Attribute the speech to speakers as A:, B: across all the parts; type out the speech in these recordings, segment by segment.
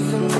A: even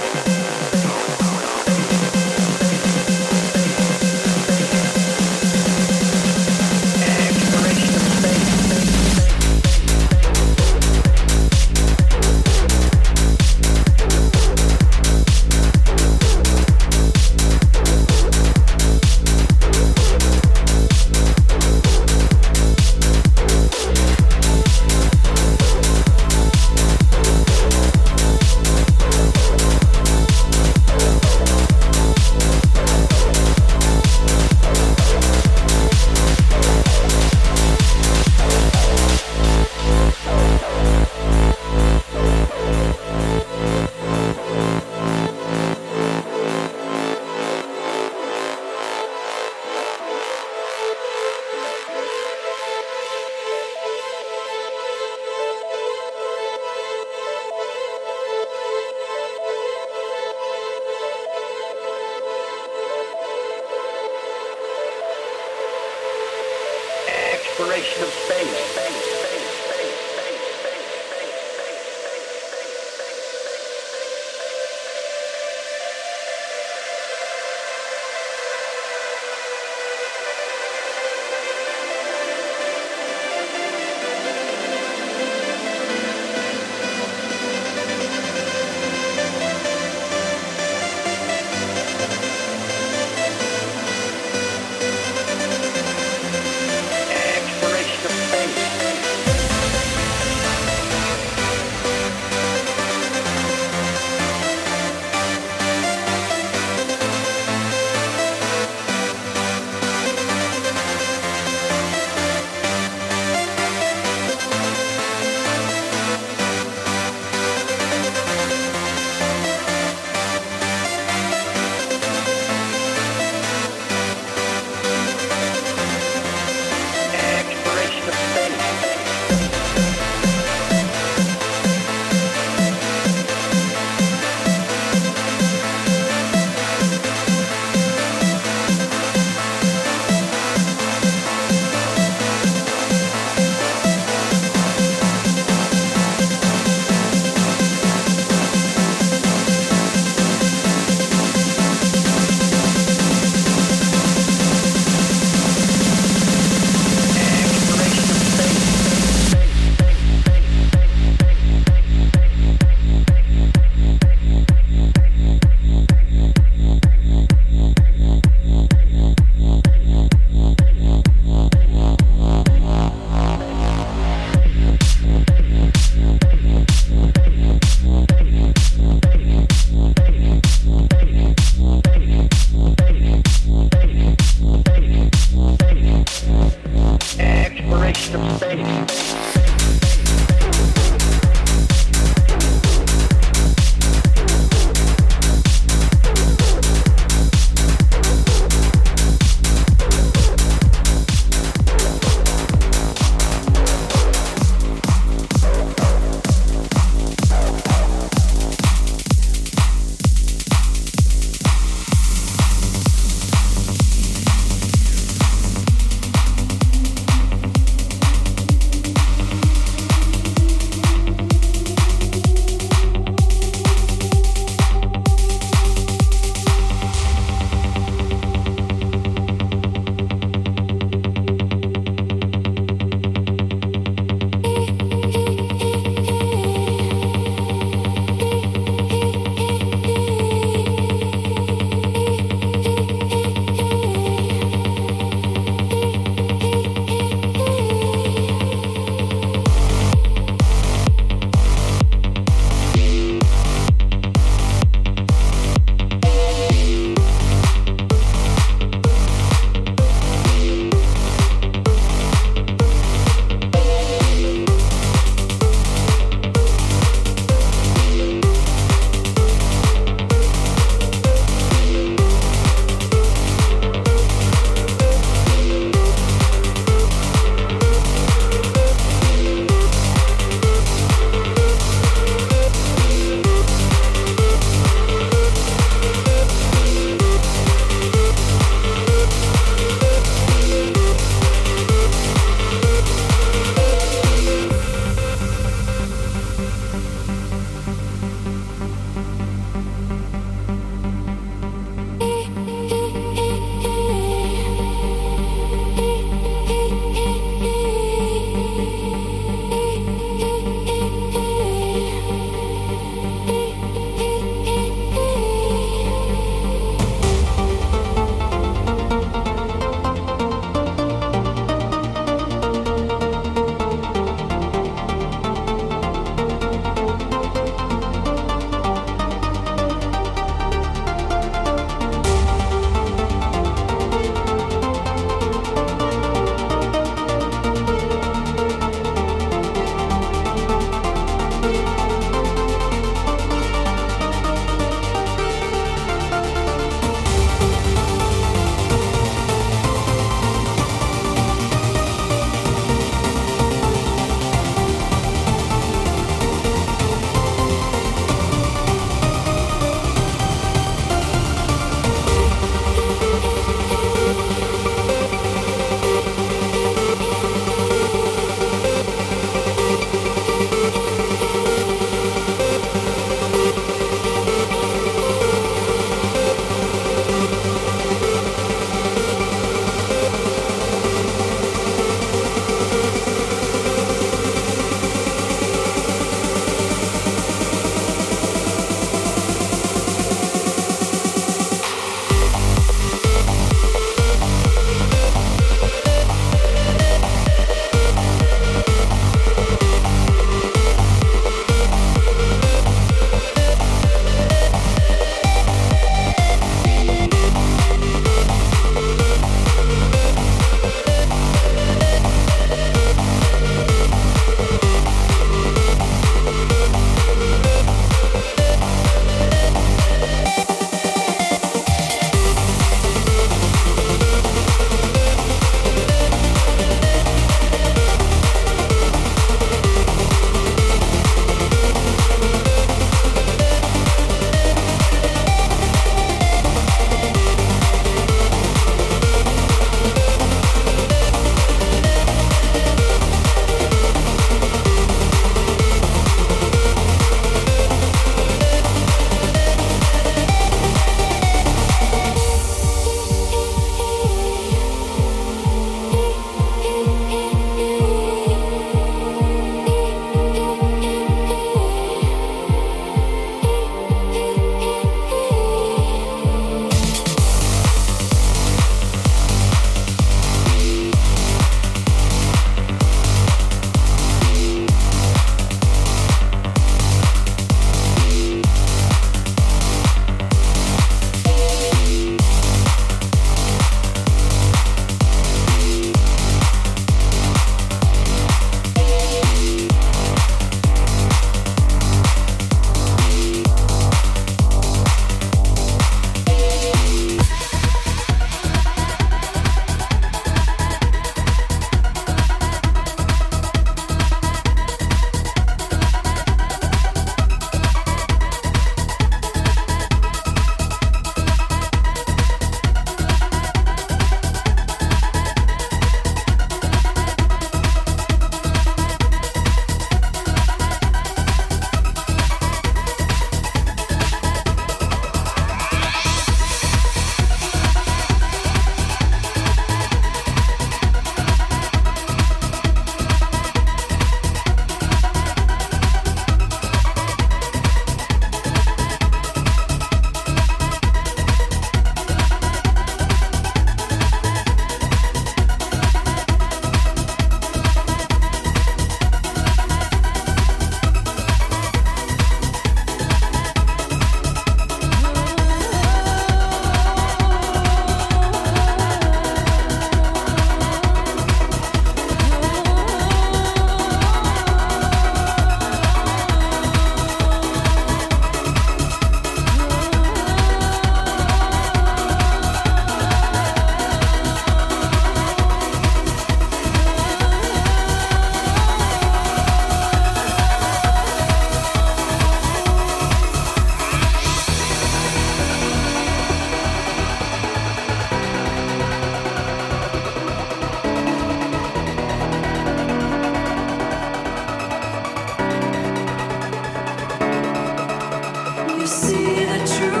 B: see the truth.